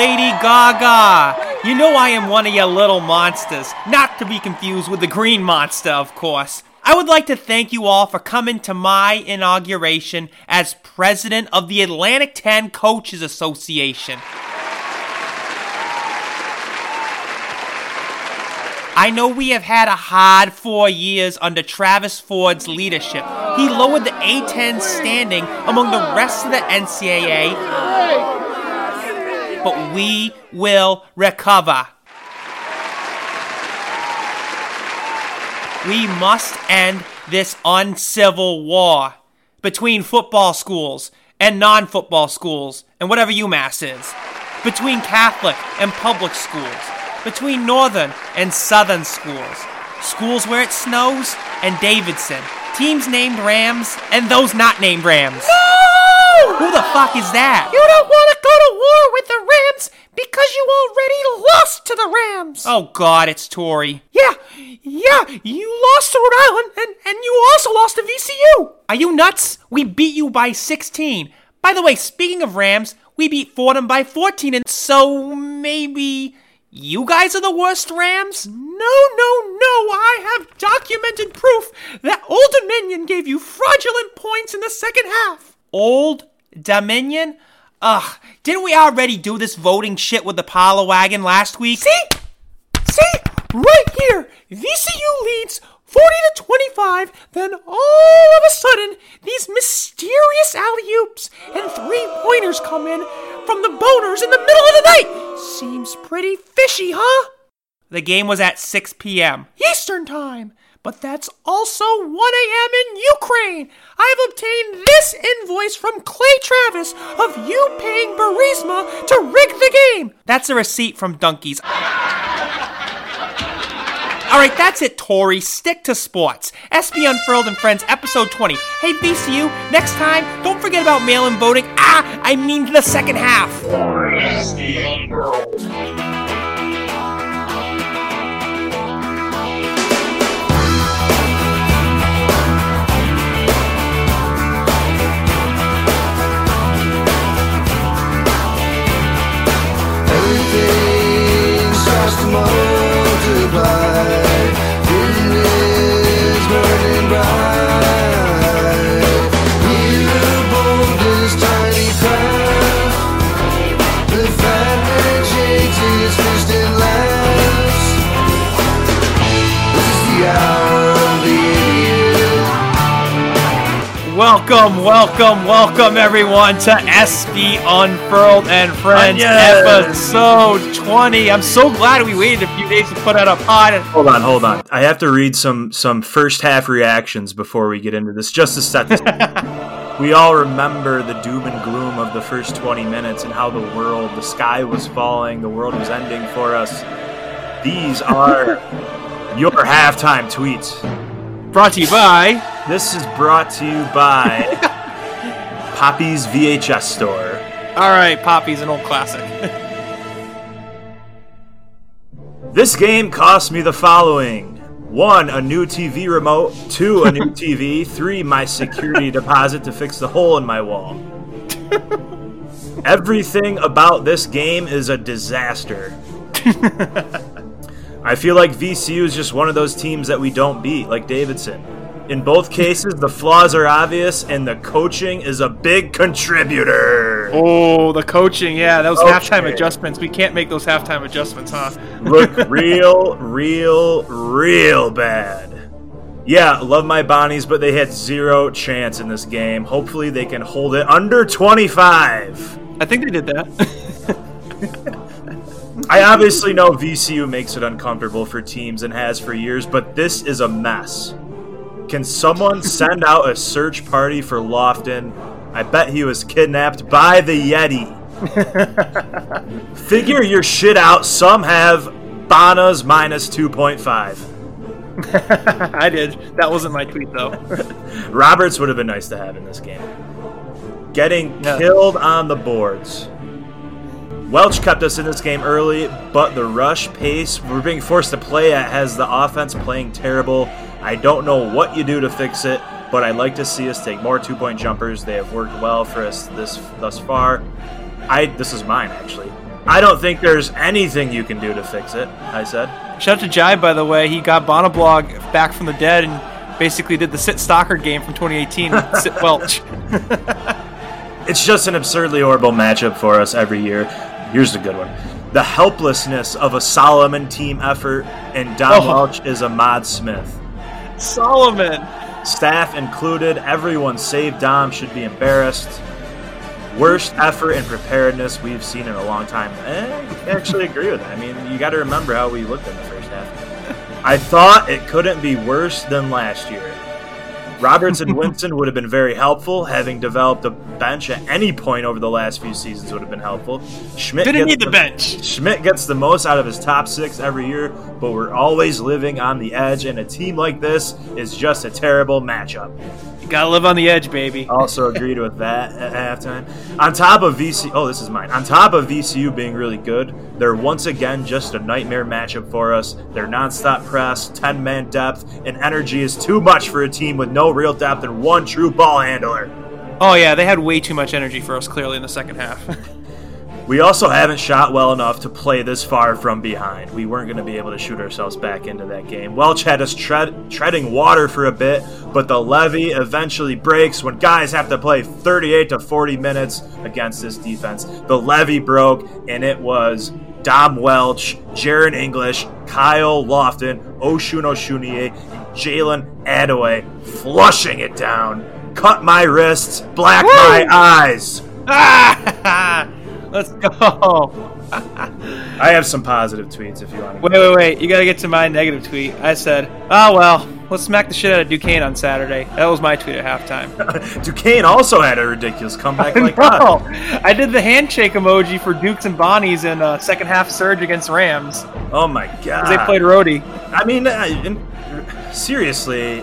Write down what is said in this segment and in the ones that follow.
Lady Gaga. You know I am one of your little monsters, not to be confused with the green monster, of course. I would like to thank you all for coming to my inauguration as president of the Atlantic 10 Coaches Association. I know we have had a hard four years under Travis Ford's leadership. He lowered the A10 standing among the rest of the NCAA, but we will recover. We must end this uncivil war between football schools and non football schools and whatever UMass is, between Catholic and public schools, between northern and southern schools, schools where it snows and Davidson, teams named Rams and those not named Rams. No! Who the fuck is that? You don't want to go to war with the Rams because you already lost to the Rams. Oh god, it's Tory. Yeah, yeah, you lost to Rhode Island and, and you also lost to VCU. Are you nuts? We beat you by 16. By the way, speaking of Rams, we beat Fordham by 14, and so maybe you guys are the worst Rams? No, no, no. I have documented proof that Old Dominion gave you fraudulent points in the second half. Old Dominion? Ugh, didn't we already do this voting shit with the Pala Wagon last week? See? See? Right here. VCU leads 40 to 25. Then all of a sudden, these mysterious alley oops and three pointers come in from the boners in the middle of the night. Seems pretty fishy, huh? The game was at 6 p.m. Eastern Time. But that's also 1 a.m. in Ukraine. I have obtained this invoice from Clay Travis of you paying Burisma to rig the game. That's a receipt from Donkeys. All right, that's it, Tori. Stick to sports. SB Unfurled and Friends, episode 20. Hey, VCU, next time, don't forget about mail in voting. Ah, I mean the second half. Multiply. Vision burning bright. Hear the boulder's tiny craft. The fat man shakes his fist and laughs. This is the hour of the idiot. Welcome, welcome, welcome everyone to SB Unfurled and Friends, oh, Onions. episode 20. I'm so glad we waited days to put out a pod. Hold on, hold on. I have to read some some first half reactions before we get into this, just to set this. we all remember the doom and gloom of the first 20 minutes and how the world, the sky was falling, the world was ending for us. These are your halftime tweets. Brought to you by. This is brought to you by Poppy's VHS store. All right, Poppy's an old classic. This game cost me the following. One, a new TV remote. Two, a new TV. Three, my security deposit to fix the hole in my wall. Everything about this game is a disaster. I feel like VCU is just one of those teams that we don't beat, like Davidson. In both cases, the flaws are obvious, and the coaching is a big contributor. Oh, the coaching, yeah, those Okay. halftime adjustments. We can't make those halftime adjustments, huh? look real, real, real bad. Yeah, love my Bonnies, but they had zero chance in this game. Hopefully, they can hold it under 25. I think they did that. I obviously know VCU makes it uncomfortable for teams and has for years, but this is a mess. Can someone send out a search party for Lofton? I bet he was kidnapped by the Yeti. Figure your shit out. Some have Bonas minus 2.5. I did. That wasn't my tweet, though. Roberts would have been nice to have in this game. Getting Yeah. killed on the boards. Welch kept us in this game early, but the rush pace we're being forced to play at has the offense playing terrible. I don't know what you do to fix it, but I'd like to see us take more two-point jumpers. They have worked well for us this thus far. I this is mine actually. I don't think there's anything you can do to fix it. I said. Shout out to Jive, by the way. He got Bonablog back from the dead and basically did the Sit Stockard game from 2018 with Sit Welch. It's just an absurdly horrible matchup for us every year. Here's the good one. The helplessness of a Solomon team effort, and Don Oh. Welch is a Mod Smith. Solomon. Staff included, everyone save Dom should be embarrassed. Worst effort and preparedness we've seen in a long time. Eh, I actually agree with that. I mean, you got to remember how we looked in the first half. I thought it couldn't be worse than last year. Roberts and Winston would have been very helpful. Having developed a bench at any point over the last few seasons would have been helpful. Schmidt Didn't need the bench. Schmidt gets the most out of his top six every year, but we're always living on the edge, and a team like this is just a terrible matchup. You gotta live on the edge, baby. Also agreed with that at halftime. On top of VC, oh, this is mine. On top of VCU being really good, they're once again just a nightmare matchup for us. Their nonstop press, 10 man depth, and energy is too much for a team with no real depth and one true ball handler. Oh yeah, they had way too much energy for us clearly in the second half. We also haven't shot well enough to play this far from behind. We weren't going to be able to shoot ourselves back into that game. Welch had us tread, treading water for a bit, but the levee eventually breaks when guys have to play 38 to 40 minutes against this defense. The levee broke, and it was Dom Welch, Jaron English, Kyle Lofton, Osun Osunniyi, and Jalen Adaway flushing it down. Cut my wrists, black my eyes. Let's go. I have some positive tweets if you want to. Wait, wait, wait. You gotta get to my negative tweet. I said, oh well, let's smack the shit out of Duquesne on Saturday. That was my tweet at halftime. Duquesne also had a ridiculous comeback like no, that. I did the handshake emoji for Dukes and Bonnies in uh, second half surge against Rams. Oh my god! They played roadie. I mean, uh, in, seriously,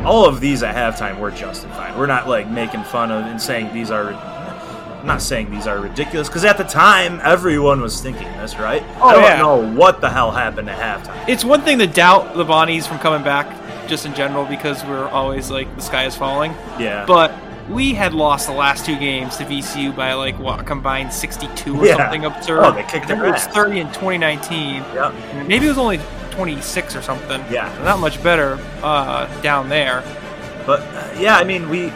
all of these at halftime were justified. We're not like making fun of and saying these are. I'm not saying these are ridiculous because at the time everyone was thinking this, right? Oh, I don't yeah. know what the hell happened at halftime. It's one thing to doubt the Bonnies from coming back, just in general, because we're always like the sky is falling. Yeah, But we had lost the last two games to VCU by like what a combined 62 or Yeah. something absurd. Oh, they kicked their it was ass. 30 in 2019. Yep. Maybe it was only 26 or something. Yeah. Not much better uh, down there. But uh, yeah, I mean, we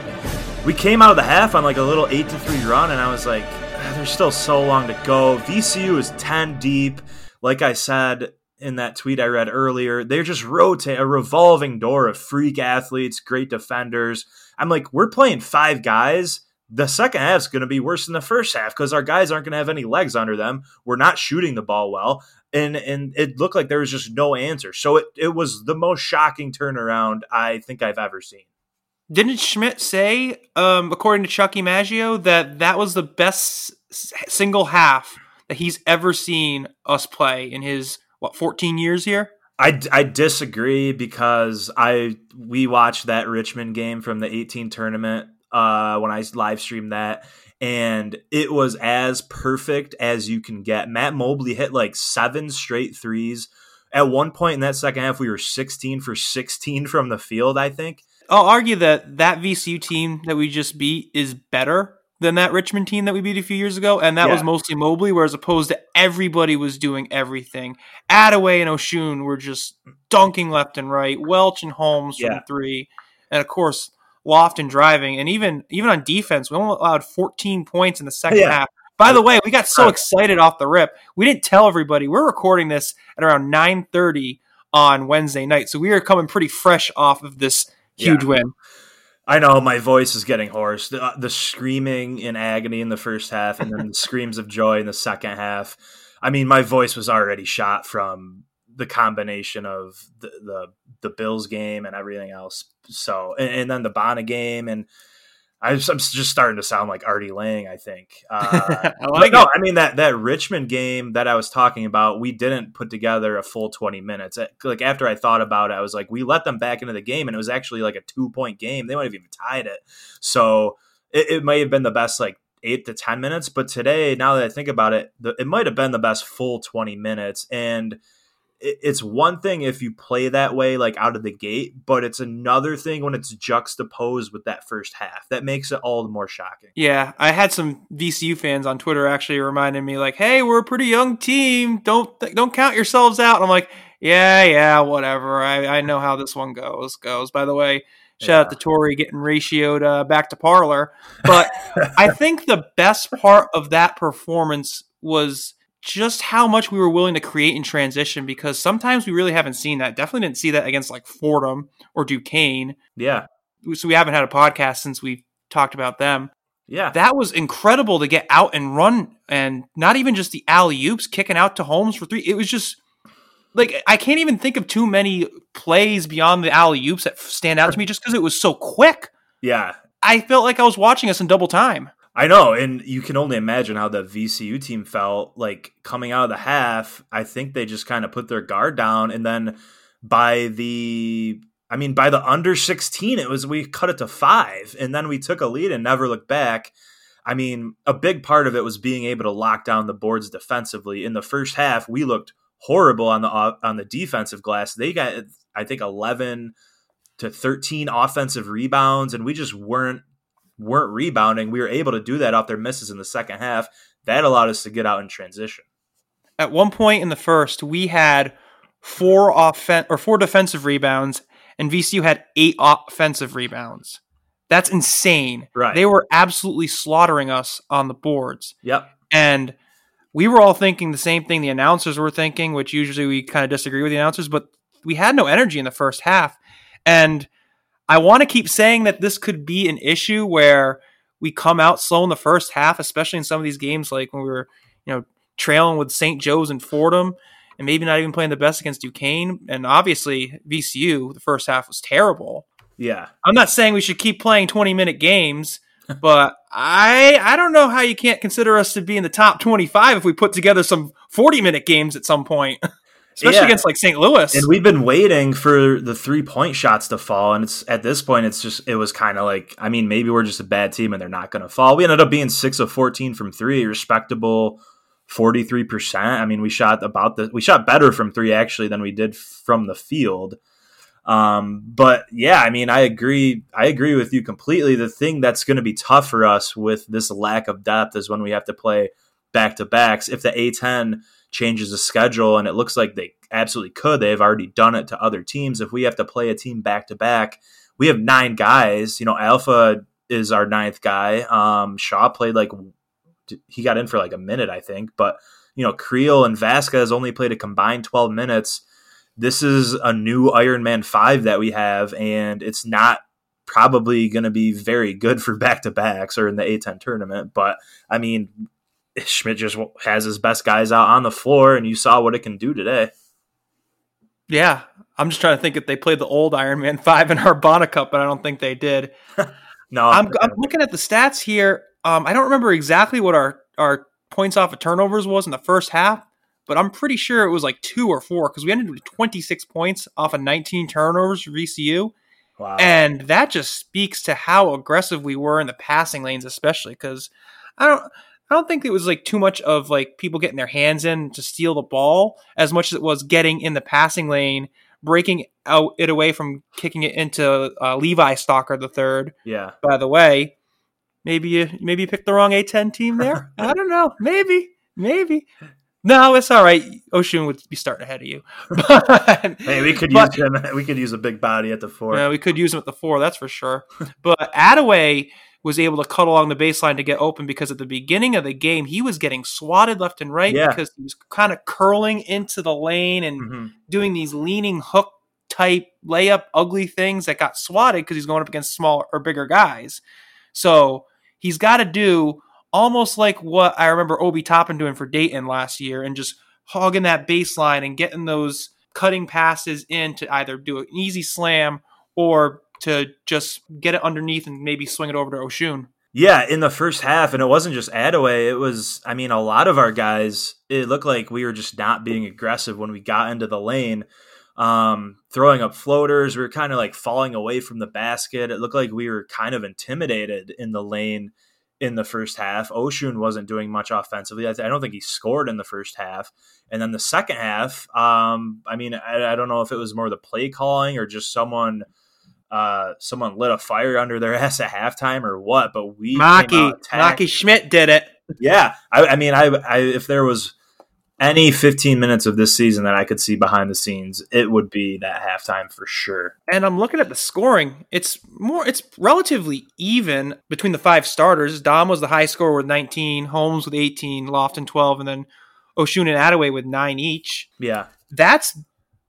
we came out of the half on like a little eight to three run, and I was like, "Ah, there's still so long to go. VCU is ten deep. Like I said in that tweet I read earlier, they're just rotate a revolving door of freak athletes, great defenders. I'm like, we're playing five guys. The second half is going to be worse than the first half because our guys aren't going to have any legs under them. We're not shooting the ball well, and and it looked like there was just no answer. So it it was the most shocking turnaround I think I've ever seen. Didn't Schmidt say, um, according to Chucky Maggio, that that was the best single half that he's ever seen us play in his what 14 years here? I, I disagree because I we watched that Richmond game from the 18 tournament uh, when I live streamed that, and it was as perfect as you can get. Matt Mobley hit like seven straight threes. At one point in that second half, we were 16 for 16 from the field. I think. I'll argue that that VCU team that we just beat is better than that Richmond team that we beat a few years ago, and that was mostly Mobley, whereas opposed to everybody was doing everything. Adaway and Osun were just dunking left and right. Welch and Holmes from Yeah. three, and of course Loft and driving, and even even on defense, we only allowed 14 points in the second Yeah. half. By the way, we got so excited off the rip. We didn't tell everybody. We're recording this at around 9:30 on Wednesday night, so we are coming pretty fresh off of this huge Yeah. win. I know my voice is getting hoarse. The, uh, the screaming in agony in the first half, and then the screams of joy in the second half. I mean, my voice was already shot from the combination of the the, the Bills game and everything else. So, and, and then the Bonnet game, and I I'm just starting to sound like Artie Lange. I think. Uh, I like no. I mean that that Richmond game that I was talking about, we didn't put together a full twenty minutes. Uh, Like after I thought about it, I was like, we let them back into the game, and it was actually like a two point game. They might have even tied it. So it, it may have been the best like eight to ten minutes. But today, now that I think about it, the, it might have been the best full twenty minutes, and it's one thing if you play that way like out of the gate, but it's another thing when it's juxtaposed with that first half. That makes it all the more shocking. Yeah, I had some VCU fans on Twitter actually reminding me like, "Hey, we're a pretty young team. Don't don't count yourselves out." And I'm like, "Yeah, yeah, whatever. I, I know how this one goes. Goes." By the way, shout out to Tori getting ratioed uh, back to Parler. But I think the best part of that performance was just how much we were willing to create in transition because sometimes we really haven't seen that. Definitely didn't see that against like Fordham or Duquesne. Yeah. So we haven't had a podcast since we talked about them Yeah. that was incredible to get out and run and not even just the alley oops kicking out to Holmes for three. It was just like I can't even think of too many plays beyond the alley oops that stand out to me just because it was so quick. yeah. I felt like I was watching us in double time. I know, and you can only imagine how the VCU team felt like coming out of the half. I think they just kind of put their guard down, and then by the, I mean, by the under sixteen, it was we cut it to five, and then we took a lead and never looked back. I mean, a big part of it was being able to lock down the boards defensively. In the first half, we looked horrible on the on the defensive glass. They got, I think, eleven to thirteen offensive rebounds, and we just weren't weren't rebounding. We were able to do that off their misses in the second half. That allowed us to get out in transition. At one point in the first, we had four offen- or four defensive rebounds, and VCU had eight offensive rebounds. That's insane. Right. They were absolutely slaughtering us on the boards. Yep. And we were all thinking the same thing the announcers were thinking, which usually we kind of disagree with the announcers, but we had no energy in the first half. And I want to keep saying that this could be an issue where we come out slow in the first half, especially in some of these games, like when we were, you know, trailing with St. Joe's and Fordham, and maybe not even playing the best against Duquesne. And obviously, VCU, the first half was terrible. Yeah. I'm not saying we should keep playing 20 minute games, but I I don't know how you can't consider us to be in the top 25 if we put together some 40 minute games at some point, especially Yeah. against like St. Louis. And we've been waiting for the three point shots to fall, and it's at this point, it's just it was kind of like I mean, maybe we're just a bad team and they're not going to fall. We ended up being six of fourteen from three, respectable forty three percent. I mean, we shot about the we shot better from three actually than we did from the field. Um, but yeah, I mean, I agree. I agree with you completely. The thing that's going to be tough for us with this lack of depth is when we have to play back to backs. If the A10 changes the schedule, and it looks like they absolutely could, they've already done it to other teams. If we have to play a team back to back, we have nine guys. You know, Alpha is our ninth guy. Um, Shaw played like he got in for like a minute, I think, but you know, Creel and Vasquez only played a combined 12 minutes. This is a new Iron Man 5 that we have, and it's not probably going to be very good for back to backs or in the A10 tournament. But I mean, Schmidt just has his best guys out on the floor, and you saw what it can do today. yeah, I'm just trying to think if they played the old Iron Man 5 in our Bonnet Cup, but I don't think they did. No, I'm, I'm looking at the stats here. Um, I don't remember exactly what our, our points off of turnovers was in the first half, but I'm pretty sure it was like two or four because we ended with 26 points off of 19 turnovers for VCU. wow. And that just speaks to how aggressive we were in the passing lanes, especially because I don't. I don't think it was like too much of like people getting their hands in to steal the ball as much as it was getting in the passing lane, breaking out it away from kicking it into uh, Levi Stockard the third. yeah, By the way, maybe you maybe you picked the wrong A10 team there. I don't know. Maybe, maybe. No, it's all right. Ocean would be starting ahead of you. But- hey, we could but- use him. We could use a big body at the four. yeah, we could use him at the four, that's for sure. But Adaway was able to cut along the baseline to get open because at the beginning of the game, he was getting swatted left and right Yeah. because he was kind of curling into the lane and Mhm. doing these leaning hook type layup ugly things that got swatted because he's going up against smaller or bigger guys. So he's got to do almost like what I remember Obi Toppin doing for Dayton last year and just hogging that baseline and getting those cutting passes in to either do an easy slam or to just get it underneath and maybe swing it over to Osun. Yeah, in the first half, and it wasn't just Adaway. It was, I mean, a lot of our guys. It looked like we were just not being aggressive when we got into the lane, um, throwing up floaters. We were kind of like falling away from the basket. It looked like we were kind of intimidated in the lane in the first half. Osun wasn't doing much offensively. I, don't think he scored in the first half. And then the second half, um, I mean, I, I don't know if it was more the play calling or just someone uh, someone lit a fire under their ass at halftime or what. But we Maki, Maki Schmidt did it. yeah, I, I mean, I, I if there was any 15 minutes of this season that I could see behind the scenes, it would be that halftime for sure. And I'm looking at the scoring. It's more it's relatively even between the five starters. Dom was the high scorer with 19, Holmes with 18, Lofton 12, and then Osun and Adaway with 9 each. Yeah, That's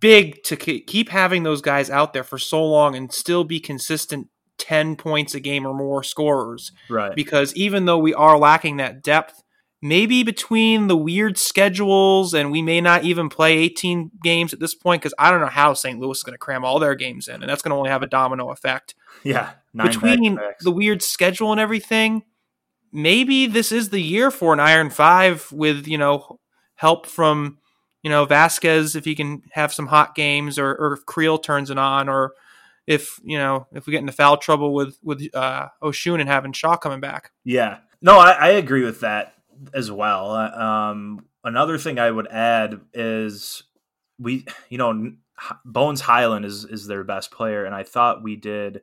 big to keep having those guys out there for so long and still be consistent 10 points a game or more scorers right. because even though we are lacking that depth, maybe between the weird schedules and we may not even play 18 games at this point because I don't know how St. Louis is going to cram all their games in, and that's going to only have a domino effect. yeah, between the weird schedule and everything, maybe this is the year for an Iron Five with you know help from you know Vasquez if he can have some hot games, or, or if Creel turns it on, or if you know if we get into foul trouble with with uh, Osun and having Shaw coming back. Yeah. No, I, I agree with that as well. Uh, Um, another thing I would add is we, you know, Bones Hyland is is their best player, and I thought we did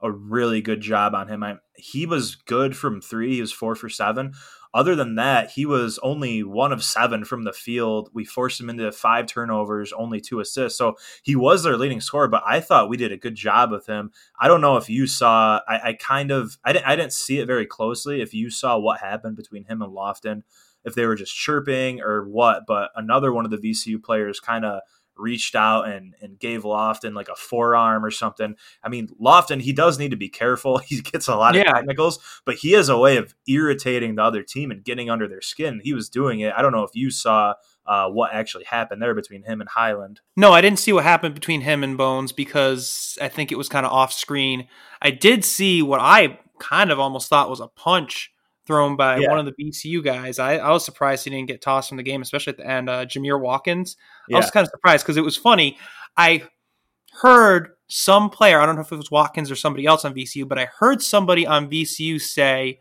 a really good job on him. I, he was good from three. He was four for seven. Other than that, he was only one of seven from the field. We forced him into five turnovers, only two assists. So he was their leading scorer, but I thought we did a good job with him. I don't know if you saw. I, I kind of. I didn't. I didn't see it very closely. If you saw what happened between him and Lofton, if they were just chirping or what. But another one of the VCU players kind of reached out and and gave Lofton like a forearm or something. I mean, Lofton he does need to be careful. He gets a lot of Yeah. technicals, but he has a way of irritating the other team and getting under their skin. He was doing it. I don't know if you saw uh, what actually happened there between him and Hyland. No, I didn't see what happened between him and Bones because I think it was kind of off screen. I did see what I kind of almost thought was a punch thrown by Yeah. one of the VCU guys. I, I was surprised he didn't get tossed from the game, especially at the end. Uh, Jamir Watkins. I was kind of surprised because it was funny. I heard some player, I don't know if it was Watkins or somebody else on VCU, but I heard somebody on VCU say,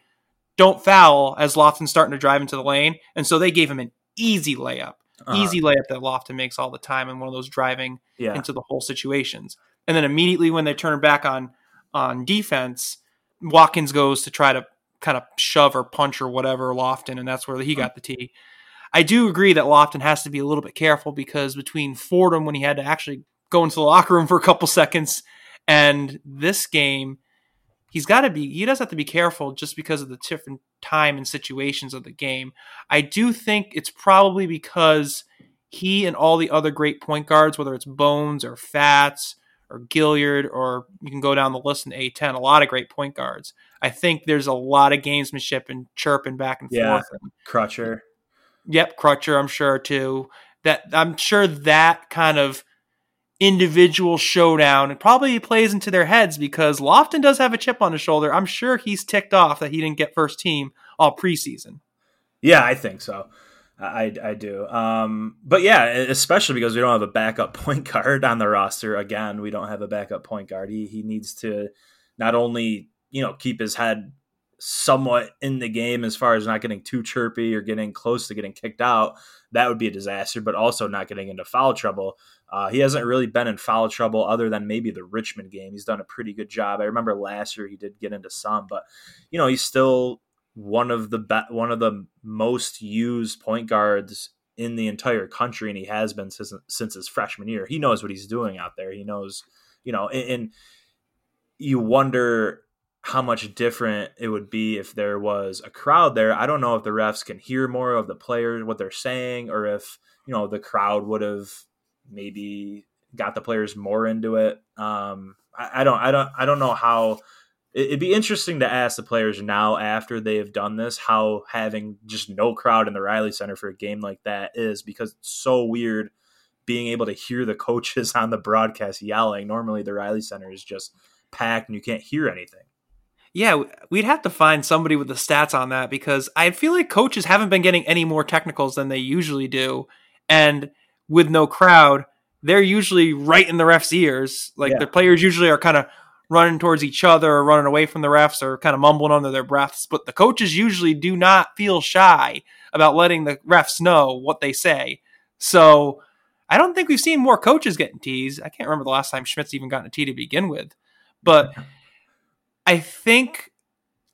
don't foul as Lofton's starting to drive into the lane. And so they gave him an easy layup. Uh-huh. Easy layup that Lofton makes all the time in one of those driving yeah, into the whole situations. And then immediately when they turn back on on defense, Watkins goes to try to kind of shove or punch or whatever Lofton, and that's where he hmm. got the tee. I do agree that Lofton has to be a little bit careful because between Fordham when he had to actually go into the locker room for a couple seconds and this game, he's got to be he does have to be careful just because of the different time and situations of the game. I do think it's probably because he and all the other great point guards, whether it's Bones or Fats or Gilyard, or you can go down the list in A10, a lot of great point guards. I think there's a lot of gamesmanship and chirping back and Yeah. forth. Crutcher. Yep, Crutcher, I'm sure too. That I'm sure that kind of individual showdown it probably plays into their heads because Lofton does have a chip on his shoulder. I'm sure he's ticked off that he didn't get first team all preseason. Yeah, I think so. I, I do. Um, but yeah, especially because we don't have a backup point guard on the roster. Again, we don't have a backup point guard. He he needs to not only you know keep his head somewhat in the game as far as not getting too chirpy or getting close to getting kicked out. That would be a disaster. But also not getting into foul trouble. Uh, he hasn't really been in foul trouble other than maybe the Richmond game. He's done a pretty good job. I remember last year he did get into some, but you know he's still one of the be- one of the most used point guards in the entire country, and he has been since, since his freshman year. He knows what he's doing out there. He knows, you know, and, and you wonder how much different it would be if there was a crowd there. I don't know if the refs can hear more of the players what they're saying, or if you know the crowd would have maybe got the players more into it. Um, I, I don't, I don't, I don't know how it'd be interesting to ask the players now after they have done this how having just no crowd in the Reilly Center for a game like that is because it's so weird being able to hear the coaches on the broadcast yelling. Normally, the Reilly Center is just packed and you can't hear anything. Yeah, we'd have to find somebody with the stats on that because I feel like coaches haven't been getting any more technicals than they usually do. And with no crowd, they're usually right in the ref's ears. Like Yeah. the players usually are kind of running towards each other or running away from the refs or kind of mumbling under their breaths. But the coaches usually do not feel shy about letting the refs know what they say. So I don't think we've seen more coaches getting teased. I can't remember the last time Schmidt's even gotten a tee to begin with. But I think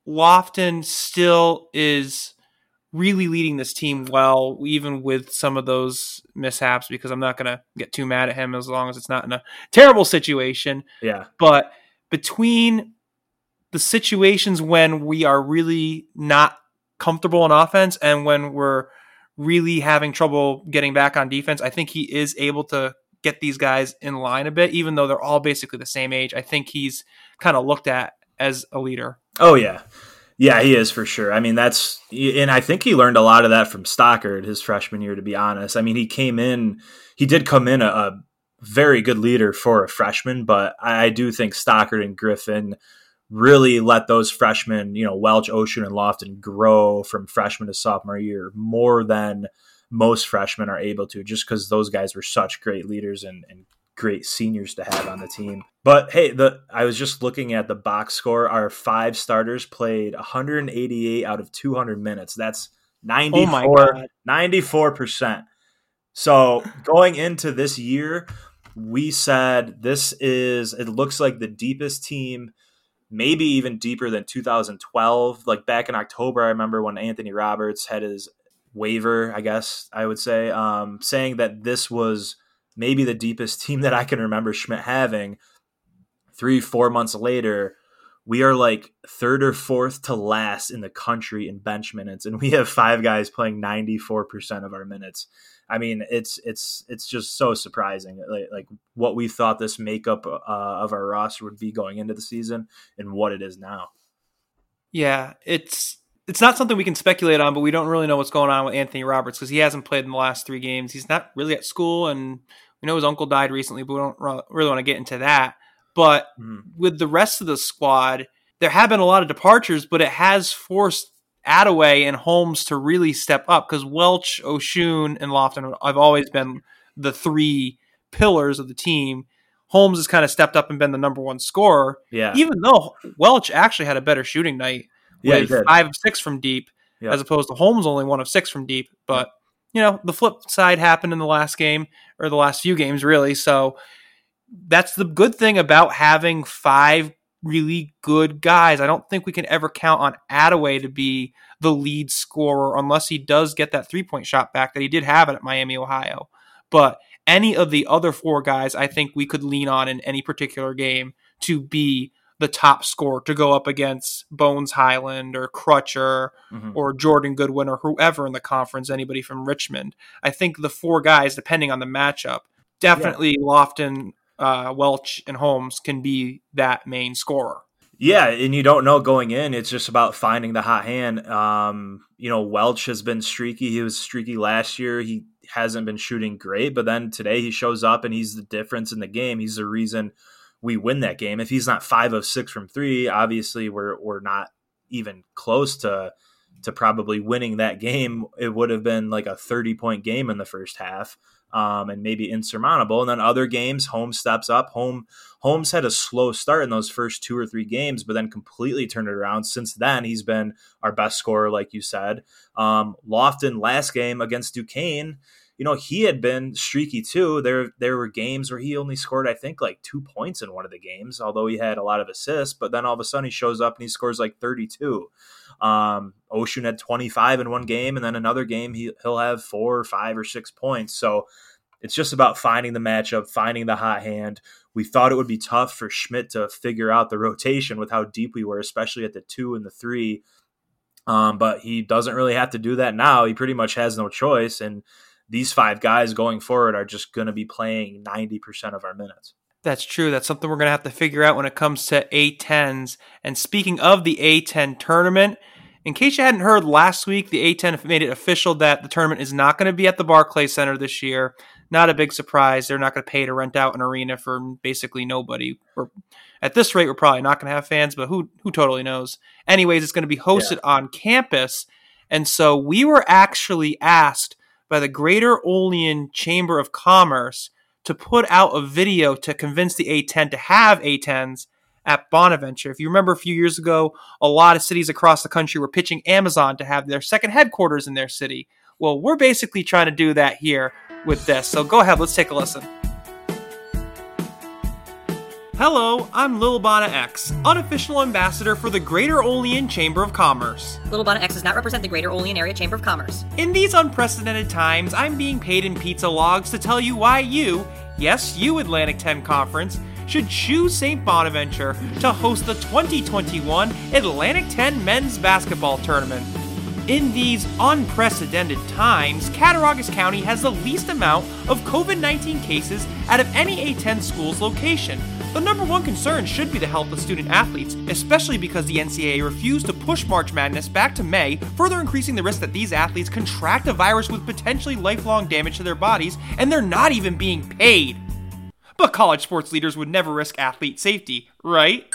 Lofton still is really leading this team well, even with some of those mishaps, because I'm not going to get too mad at him as long as it's not in a terrible situation. Yeah. But between the situations when we are really not comfortable in offense and when we're really having trouble getting back on defense, I think he is able to get these guys in line a bit, even though they're all basically the same age. I think he's kind of looked at as a leader. Oh yeah. Yeah, he is for sure. I mean, that's and I think he learned a lot of that from Stockard his freshman year. To be honest, I mean, he came in, he did come in a, a very good leader for a freshman, but I do think Stockard and Griffin really let those freshmen, you know, Welch, Osun, and Lofton grow from freshman to sophomore year more than most freshmen are able to, just because those guys were such great leaders and, and great seniors to have on the team. But hey, the I was just looking at the box score. Our five starters played 188 out of 200 minutes. That's 94 94%. So, going into this year, we said this is it looks like the deepest team maybe even deeper than 2012 like back in october i remember when anthony roberts had his waiver i guess i would say um, saying that this was maybe the deepest team that I can remember Schmidt having. Three, four months later, we are like third or fourth to last in the country in bench minutes, and we have five guys playing ninety four percent of our minutes. I mean, it's it's it's just so surprising, like, like what we thought this makeup uh, of our roster would be going into the season, and what it is now. Yeah, it's it's not something we can speculate on, but we don't really know what's going on with Anthony Roberts because he hasn't played in the last three games. He's not really at school, and we know his uncle died recently, but we don't really want to get into that. But mm. with the rest of the squad, there have been a lot of departures, but it has forced Adaway and Holmes to really step up because Welch, Osun, and Lofton have always been the three pillars of the team. Holmes has kind of stepped up and been the number one scorer. Yeah. Even though Welch actually had a better shooting night with yeah, five of six from deep, yeah. as opposed to Holmes only one of six from deep. But you know, the flip side happened in the last game or the last few games, really. So that's the good thing about having five really good guys. I don't think we can ever count on Adaway to be the lead scorer unless he does get that three point shot back that he did have it at Miami, Ohio. But any of the other four guys, I think we could lean on in any particular game to be the top scorer to go up against Bones Hyland or Crutcher mm-hmm. or Jordan Goodwin or whoever in the conference, anybody from Richmond. I think the four guys, depending on the matchup, definitely yeah. Lofton, uh, Welch, and Holmes can be that main scorer. Yeah, and you don't know going in. It's just about finding the hot hand. Um, you know, Welch has been streaky. He was streaky last year. He hasn't been shooting great, but then today he shows up and he's the difference in the game. He's the reason – we win that game. If he's not five of six from three, obviously we're we're not even close to to probably winning that game. It would have been like a thirty point game in the first half, um, and maybe insurmountable. And then other games, home steps up. Home Holmes had a slow start in those first two or three games, but then completely turned it around. Since then, he's been our best scorer, like you said. Um, Lofton last game against Duquesne you know, he had been streaky too. There there were games where he only scored, I think, like two points in one of the games, although he had a lot of assists. But then all of a sudden he shows up and he scores like 32. Um, Osun had 25 in one game, and then another game he, he'll have four or five or six points. So it's just about finding the matchup, finding the hot hand. We thought it would be tough for Schmidt to figure out the rotation with how deep we were, especially at the two and the three. Um, but he doesn't really have to do that now. He pretty much has no choice. And these five guys going forward are just going to be playing 90% of our minutes. That's true. That's something we're going to have to figure out when it comes to A10s. And speaking of the A10 tournament, in case you hadn't heard last week, the A10 made it official that the tournament is not going to be at the Barclay Center this year. Not a big surprise. They're not going to pay to rent out an arena for basically nobody. We're, at this rate, we're probably not going to have fans, but who who totally knows? Anyways, it's going to be hosted yeah. on campus, and so we were actually asked by the Greater Olean Chamber of Commerce to put out a video to convince the A10 to have A10s at Bonaventure. If you remember a few years ago, a lot of cities across the country were pitching Amazon to have their second headquarters in their city. Well, we're basically trying to do that here with this. So go ahead, let's take a listen. Hello, I'm Lil Bana X, unofficial ambassador for the Greater Olean Chamber of Commerce. Little Bonnet X does not represent the Greater Olean Area Chamber of Commerce. In these unprecedented times, I'm being paid in pizza logs to tell you why you, yes, you Atlantic 10 Conference, should choose St. Bonaventure to host the 2021 Atlantic 10 Men's Basketball Tournament. In these unprecedented times, Cattaraugus County has the least amount of COVID 19 cases out of any A10 school's location. The number one concern should be the health of student athletes, especially because the NCAA refused to push March Madness back to May, further increasing the risk that these athletes contract a virus with potentially lifelong damage to their bodies, and they're not even being paid. But college sports leaders would never risk athlete safety, right?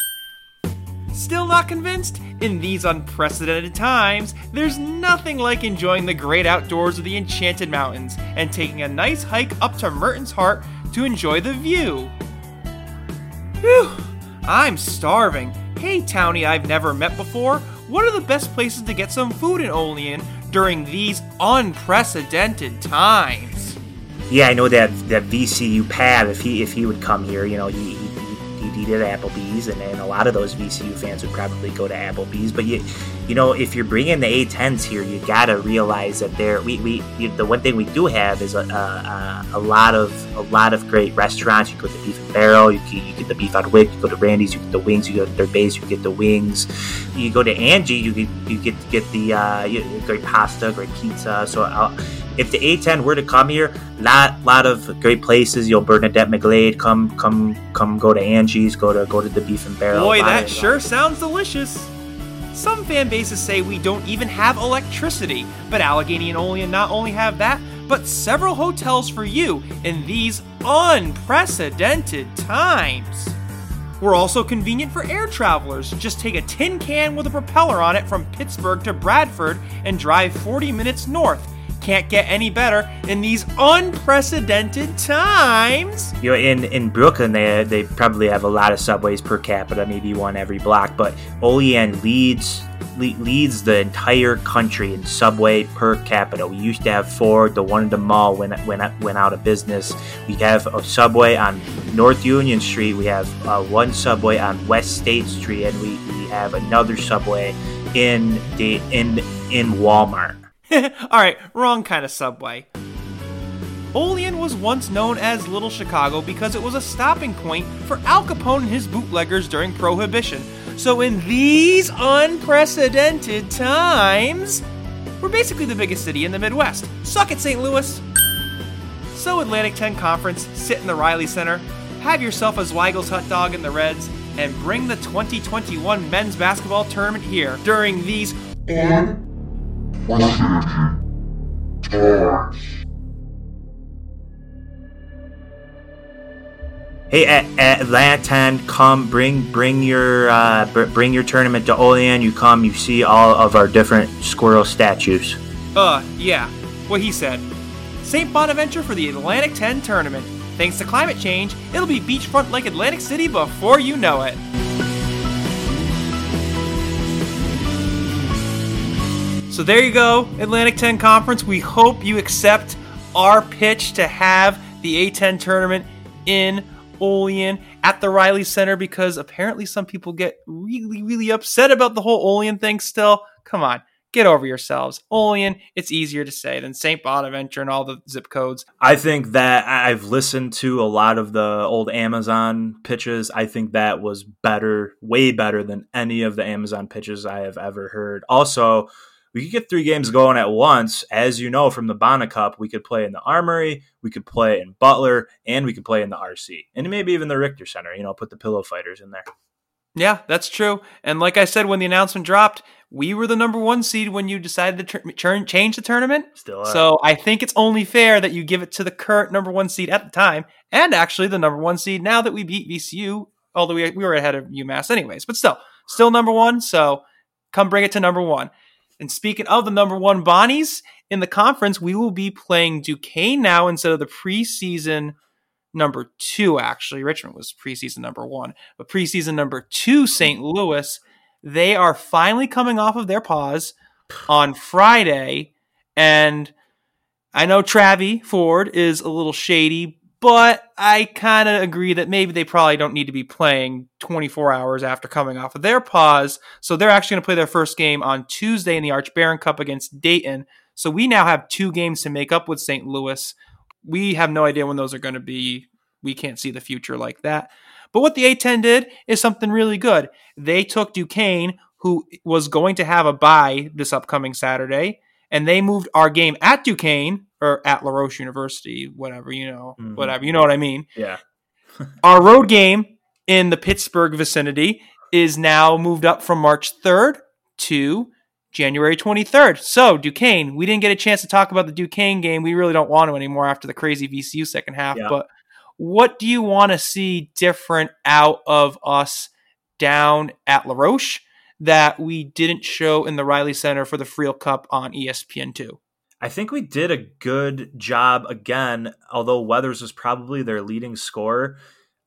Still not convinced? In these unprecedented times, there's nothing like enjoying the great outdoors of the Enchanted Mountains and taking a nice hike up to Merton's Heart to enjoy the view. Whew, I'm starving. Hey, townie I've never met before, what are the best places to get some food in Olean during these unprecedented times? Yeah, I know that that VCU Pat. If he if he would come here, you know, he did Applebee's, and, and a lot of those VCU fans would probably go to Applebee's. But you you know, if you're bringing the A10s here, you gotta realize that there we we you, the one thing we do have is a, a, a lot of a lot of great restaurants. You go to Beef and Barrel, you get, you get the beef on weck. You go to Randy's, you get the wings. You go to their base, you get the wings. You go to Angie, you get you get get the uh, great pasta, great pizza. So. Uh, if the A10 were to come here, lot lot of great places. You'll Bernadette McGlade, come come come go to Angie's, go to go to the Beef and Barrel. Boy, that sure sounds delicious. Some fan bases say we don't even have electricity, but Allegany and Olean not only have that, but several hotels for you in these unprecedented times. We're also convenient for air travelers. Just take a tin can with a propeller on it from Pittsburgh to Bradford and drive 40 minutes north. Can't get any better in these unprecedented times. You know, in in Brooklyn, they they probably have a lot of subways per capita, maybe one every block. But Olean leads le- leads the entire country in subway per capita. We used to have four. The one in the mall went went went out of business. We have a subway on North Union Street. We have uh, one subway on West State Street, and we, we have another subway in the in in Walmart. All right, wrong kind of subway. Olean was once known as Little Chicago because it was a stopping point for Al Capone and his bootleggers during Prohibition. So, in these unprecedented times, we're basically the biggest city in the Midwest. Suck it, St. Louis! So, Atlantic 10 Conference, sit in the Reilly Center, have yourself a Zweigle's hot dog in the Reds, and bring the 2021 men's basketball tournament here during these Hey, at, at Atlanta, come bring bring your uh, br- bring your tournament to Olean. You come, you see all of our different squirrel statues. Uh, yeah, what he said. St. Bonaventure for the Atlantic 10 tournament. Thanks to climate change, it'll be beachfront like Atlantic City before you know it. So there you go, Atlantic 10 Conference. We hope you accept our pitch to have the A10 tournament in Olean at the Reilly Center because apparently some people get really, really upset about the whole Olean thing still. Come on, get over yourselves. Olean, it's easier to say than St. Bonaventure and all the zip codes. I think that I've listened to a lot of the old Amazon pitches. I think that was better, way better than any of the Amazon pitches I have ever heard. Also, we could get three games going at once. As you know from the Bonna Cup, we could play in the Armory, we could play in Butler, and we could play in the RC, and maybe even the Richter Center. You know, put the Pillow Fighters in there. Yeah, that's true. And like I said when the announcement dropped, we were the number one seed when you decided to tur- turn change the tournament. Still are. So I think it's only fair that you give it to the current number one seed at the time, and actually the number one seed now that we beat VCU. Although we, we were ahead of UMass anyways, but still, still number one. So come bring it to number one. And speaking of the number one Bonnies in the conference, we will be playing Duquesne now instead of the preseason number two, actually. Richmond was preseason number one, but preseason number two, St. Louis, they are finally coming off of their pause on Friday. And I know Travis Ford is a little shady, but I kind of agree that maybe they probably don't need to be playing 24 hours after coming off of their pause. So they're actually going to play their first game on Tuesday in the Arch Baron Cup against Dayton. So we now have two games to make up with St. Louis. We have no idea when those are going to be. We can't see the future like that. But what the A10 did is something really good. They took Duquesne, who was going to have a bye this upcoming Saturday, and they moved our game at Duquesne or at La Roche University, whatever, you know, Mhm. whatever, you know what I mean. Yeah. Our road game in the Pittsburgh vicinity is now moved up from March 3rd to January 23rd. So, Duquesne, we didn't get a chance to talk about the Duquesne game. We really don't want to anymore after the crazy VCU second half. Yeah. But what do you want to see different out of us down at La Roche that we didn't show in the Reilly Center for the Friel Cup on E ESPN2? I think we did a good job again, although Weathers was probably their leading scorer.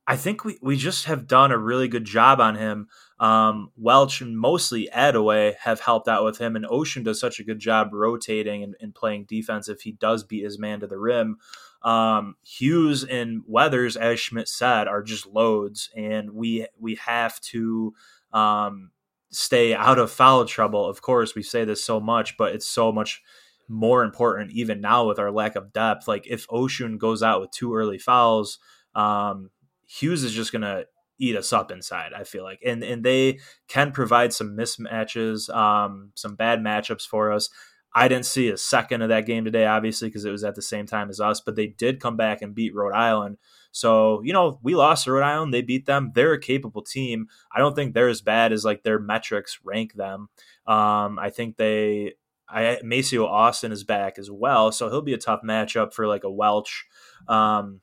I think we, we just have done a really good job on him. Um, Welch and mostly Adaway have helped out with him, and Osun does such a good job rotating and, and playing defense if he does beat his man to the rim. Um, Hughes and Weathers, as Schmidt said, are just loads, and we we have to um, stay out of foul trouble. Of course, we say this so much, but it's so much more important even now with our lack of depth. Like if Osun goes out with two early fouls, um, Hughes is just gonna eat us up inside. I feel like, and and they can provide some mismatches, um, some bad matchups for us. I didn't see a second of that game today, obviously, because it was at the same time as us. But they did come back and beat Rhode Island. So you know, we lost to Rhode Island. They beat them. They're a capable team. I don't think they're as bad as like their metrics rank them. Um, I think they I Maceo Austin is back as well, so he'll be a tough matchup for like a Welch. Um,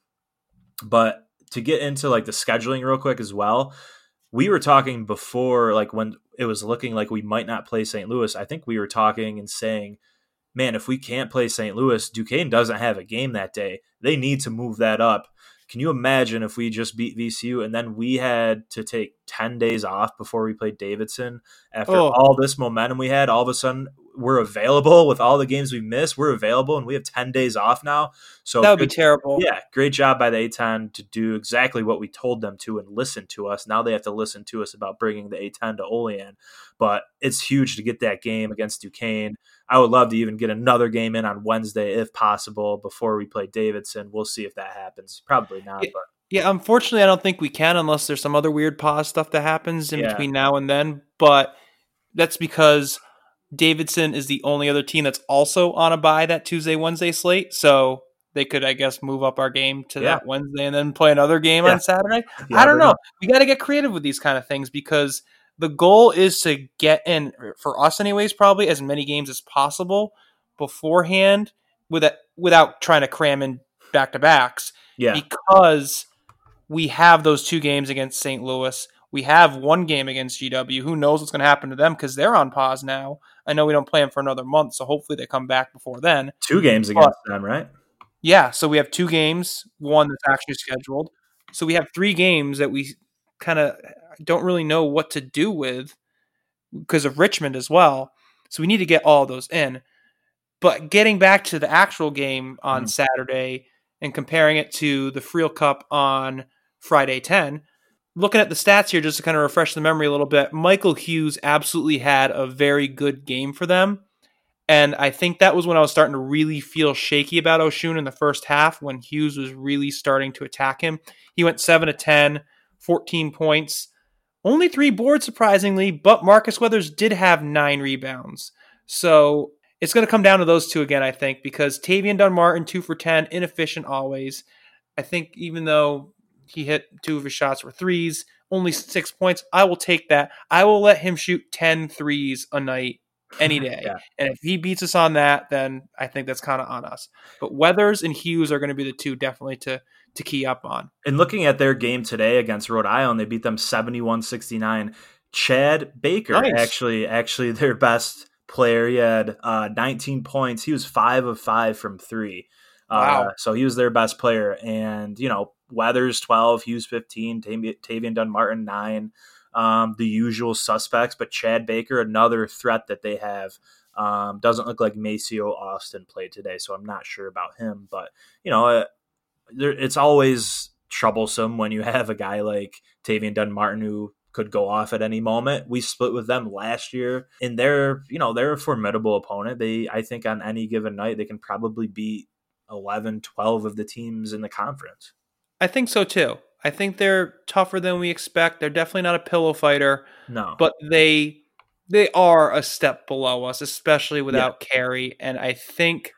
but to get into like the scheduling real quick as well, we were talking before, like when it was looking like we might not play St. Louis. I think we were talking and saying, man, if we can't play St. Louis, Duquesne doesn't have a game that day. They need to move that up. Can you imagine if we just beat VCU and then we had to take 10 days off before we played Davidson after Oh. all this momentum we had? All of a sudden, we're available with all the games we missed. We're available and we have 10 days off now. So That would be terrible. yeah, great job by the A10 to do exactly what we told them to and listen to us. Now they have to listen to us about bringing the A10 to Olean. But it's huge to get that game against Duquesne. I would love to even get another game in on Wednesday if possible before we play Davidson. We'll see if that happens. Probably not, Yeah. but Yeah, unfortunately, I don't think we can unless there's some other weird pause stuff that happens in Yeah. between now and then. But that's because Davidson is the only other team that's also on a bye that Tuesday, Wednesday slate. So they could, I guess, move up our game to Yeah. that Wednesday and then play another game Yeah. on Saturday. you I don't know. We got to get creative with these kind of things because the goal is to get in, for us, anyways, probably as many games as possible beforehand without, without trying to cram in back to backs Yeah, because we have those two games against St. Louis. We have one game against GW. Who knows what's going to happen to them because they're on pause now. I know we don't play them for another month, so hopefully they come back before then. two games against them, right? Yeah, so we have two games, one that's actually scheduled. So we have three games that we kind of don't really know what to do with because of Richmond as well. So we need to get all those in. But getting back to the actual game on Mhm. Saturday and comparing it to the Friel Cup on Friday 10, looking at the stats here just to kind of refresh the memory a little bit, Michael Hughes absolutely had a very good game for them. And I think that was when I was starting to really feel shaky about Osun in the first half when Hughes was really starting to attack him. He went 7 to 10, 14 points, only three boards, surprisingly, but Marcus Weathers did have nine rebounds. So it's going to come down to those two again, I think, because Tavian Dunn-Martin, 2 for 10, inefficient always. I think even though he hit two of his shots were threes, only six points, I will take that. I will let him shoot 10 threes a night any day. Yeah. And if he beats us on that, then I think that's kind of on us. But Weathers and Hughes are going to be the two definitely to to key up on. And looking at their game today against Rhode Island, they beat them 71-69. Chad Baker Nice. actually actually their best player. He had uh, 19 points. He was 5 of 5 from 3. Wow. Uh, so he was their best player. And, you know, Weathers 12, Hughes 15, Tav- Tavian Dunn-Martin 9, um, the usual suspects. But Chad Baker, another threat that they have. Um, doesn't look like Maceo Austin played today, so I'm not sure about him. But, you know, uh, it's always troublesome when you have a guy like Tavian Dunn-Martin who could go off at any moment. We split with them last year, and they're you know they're a formidable opponent. They I think on any given night they can probably beat 11, 12 of the teams in the conference. I think so too. I think they're tougher than we expect. They're definitely not a pillow fighter, No, but they they are a step below us, especially without Carry. And I think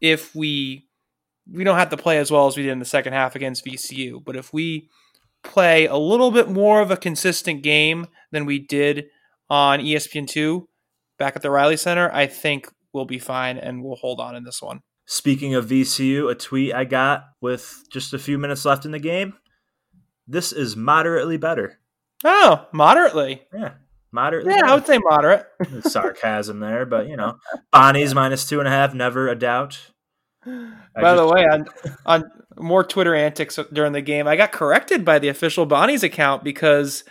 if we we don't have to play as well as we did in the second half against VCU, but if we play a little bit more of a consistent game than we did on ESPN two back at the Reilly Center, I think we'll be fine and we'll hold on in this one. Speaking of VCU, a tweet I got with just a few minutes left in the game. This is moderately better. Oh, moderately. Yeah, moderately. Yeah, I would say moderate. sarcasm there, but you know, Bonnie's minus two and a half, never a doubt. I By the way, on on more Twitter antics during the game, I got corrected by the official Bonnie's account because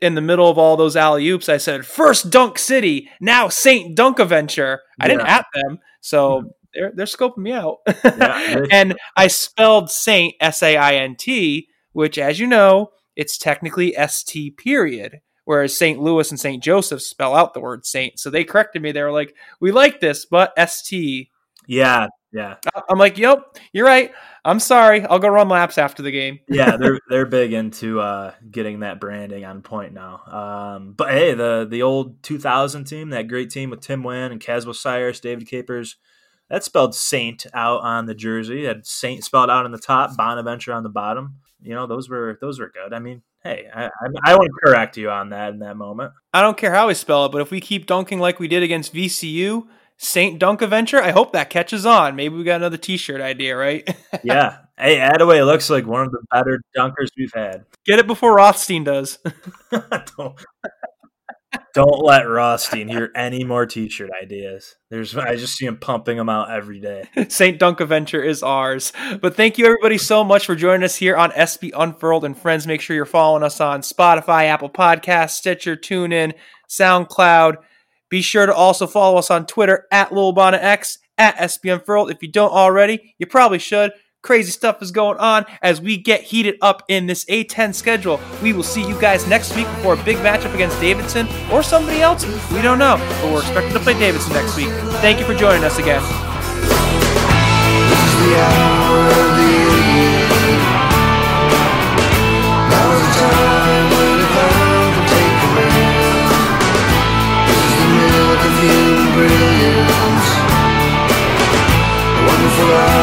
in the middle of all those alley oops, I said first Dunk City, now Saint Dunk Adventure. I didn't at them, so hmm. They're they're scoping me out. Yeah, and I spelled Saint S A I N T, which, as you know, it's technically S T period. Whereas St. Louis and St. Joseph spell out the word Saint. So they corrected me. They were like, "We like this, but S T yeah, yeah, I'm like, yep, you're right. I'm sorry. I'll go run laps after the game. yeah. They're they're big into uh, getting that branding on point now. Um, but hey, the the old 2000 team, that great team with Tim Winn and Caswell Cyrus, David Capers, that spelled Saint out on the jersey. Had Saint spelled out on the top, Bonaventure on the bottom. You know, those were those were good. I mean, hey, I I, I won't correct you on that in that moment. I don't care how we spell it, but if we keep dunking like we did against VCU, Saint Dunk Adventure, I hope that catches on. Maybe we got another T-shirt idea, right? yeah. Hey, Adaway looks like one of the better dunkers we've had. Get it before Rothstein does. don't, don't let Rothstein hear any more t-shirt ideas. There's I just see him pumping them out every day. Saint Dunk Adventure is ours. But thank you everybody so much for joining us here on SB Unfurled and friends. Make sure you're following us on Spotify, Apple Podcasts, Stitcher, TuneIn, SoundCloud. Be sure to also follow us on Twitter at LilBonnaX, at SB Unfurled. If you don't already, you probably should. Crazy stuff is going on as we get heated up in this A10 schedule. We will see you guys next week before a big matchup against Davidson or somebody else. We don't know, but we're expected to play Davidson next week. Thank you for joining us again. Wonderful